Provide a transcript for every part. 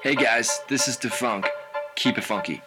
Hey guys, this is Defunk. Keep it funky.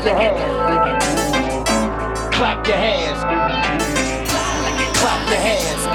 Clap your hands. Clap your hands. Clap your hands.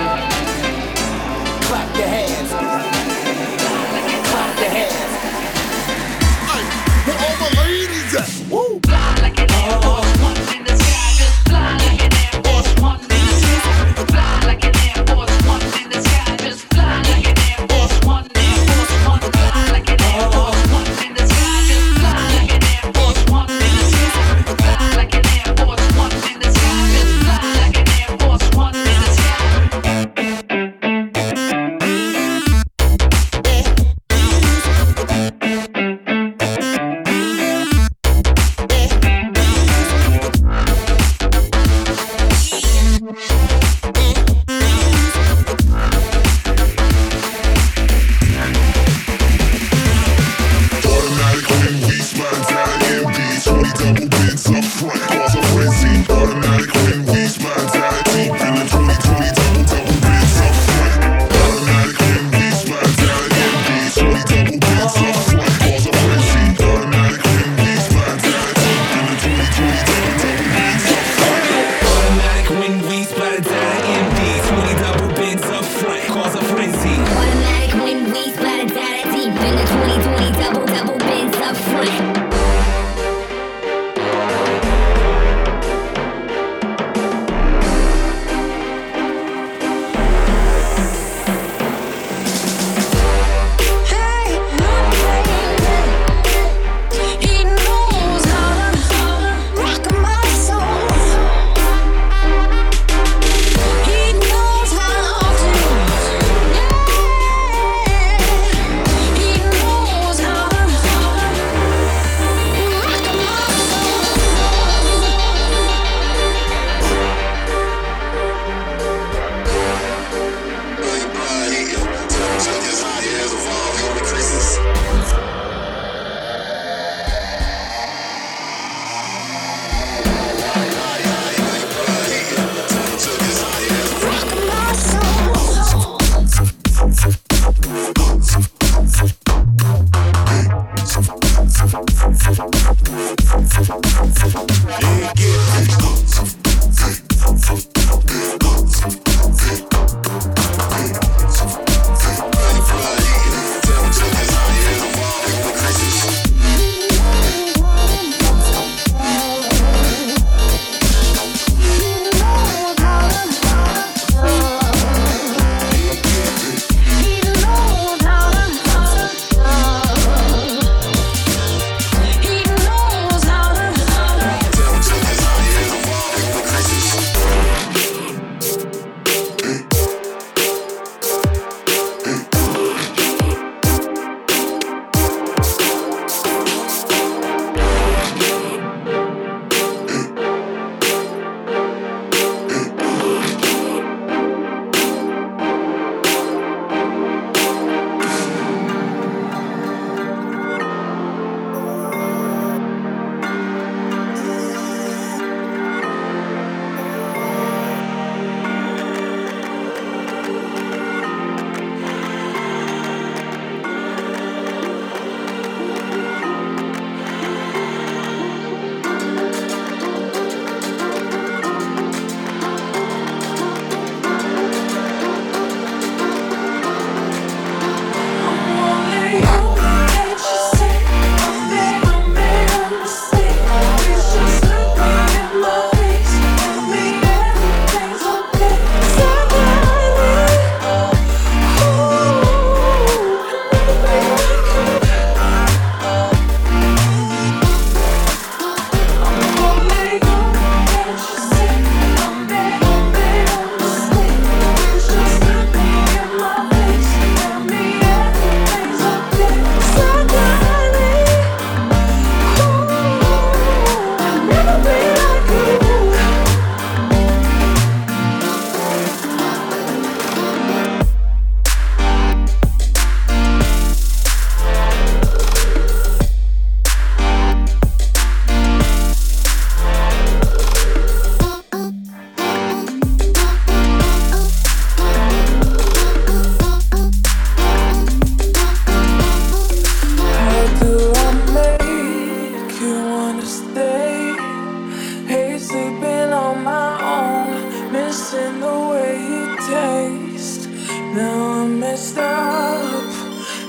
Now I'm messed up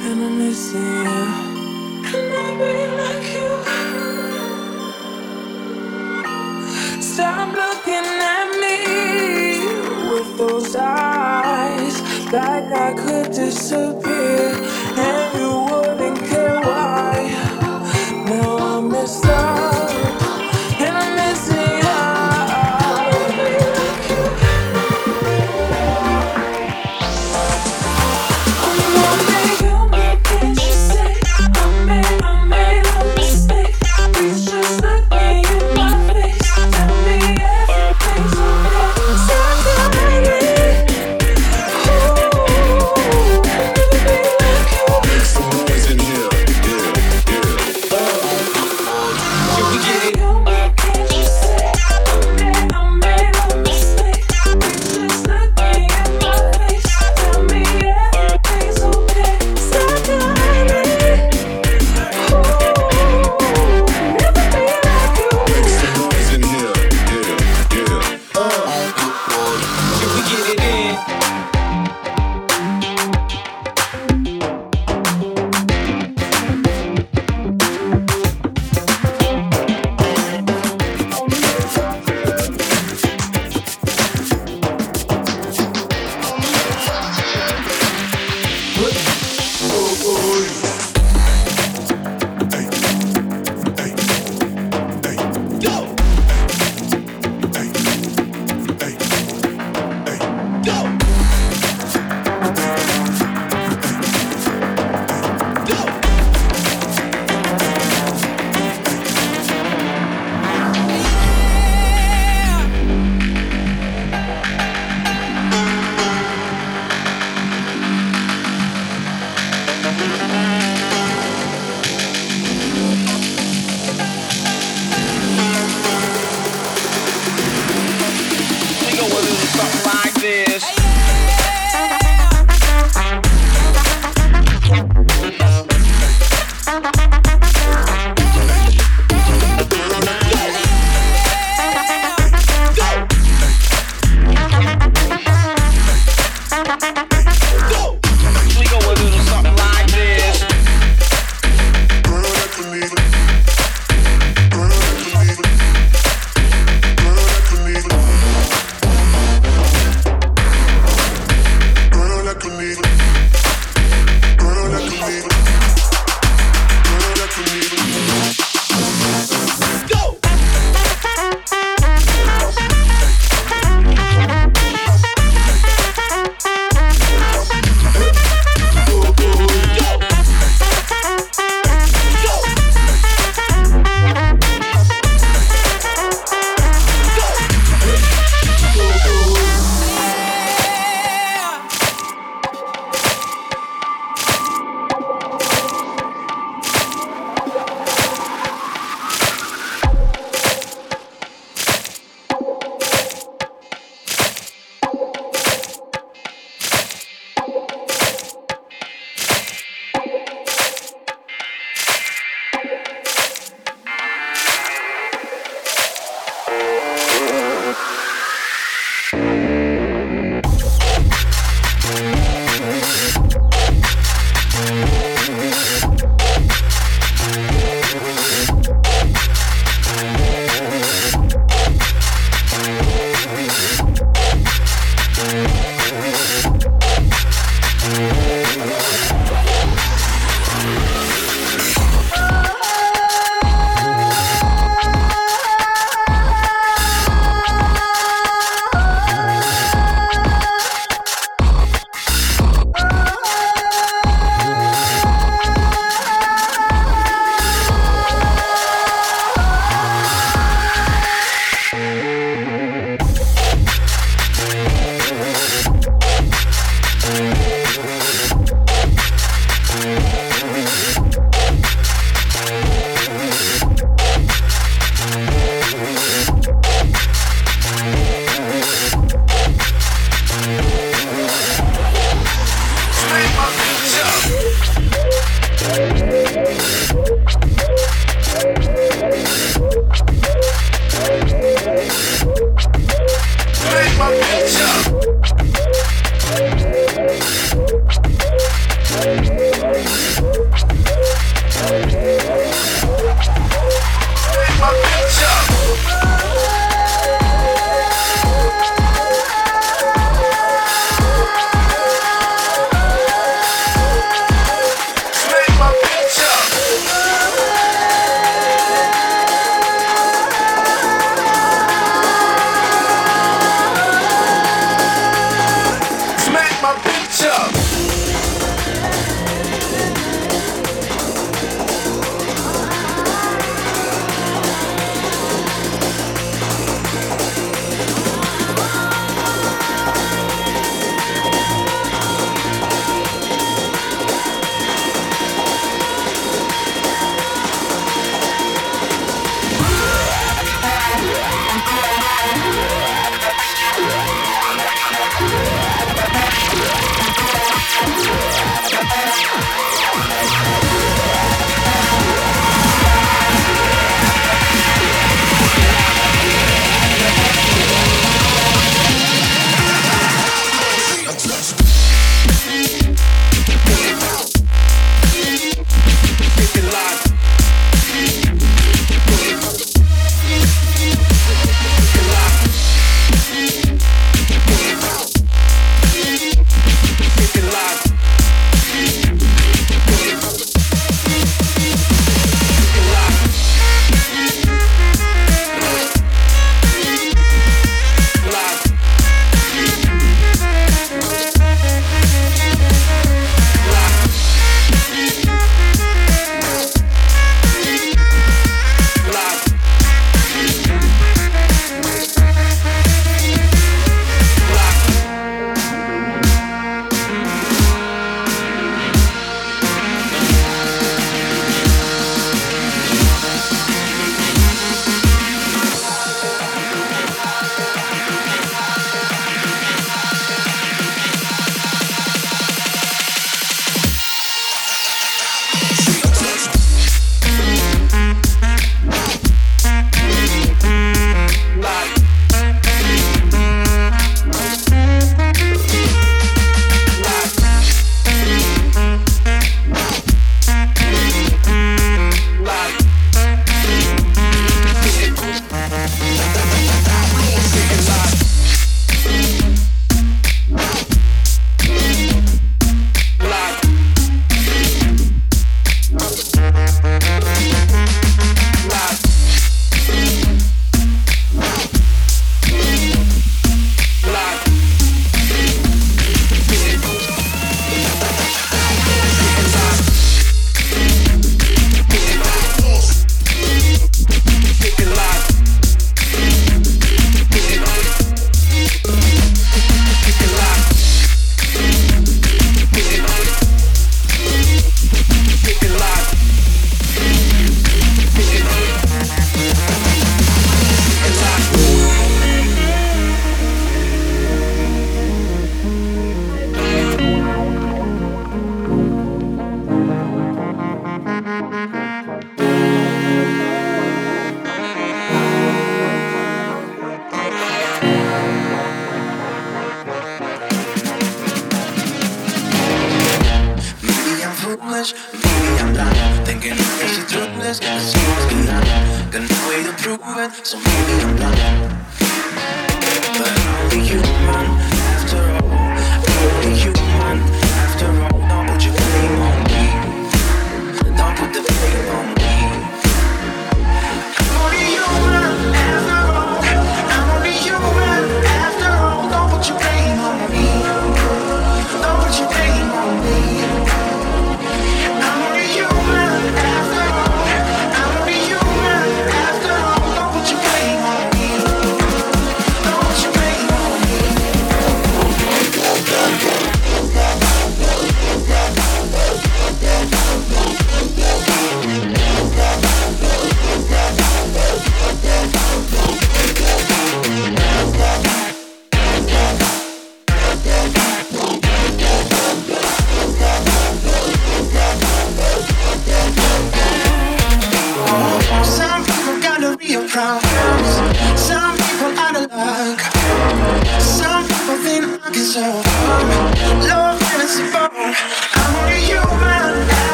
and I'm missing you. Can I be like you? Stop looking at me with those eyes, like I could disappear.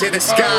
To the sky.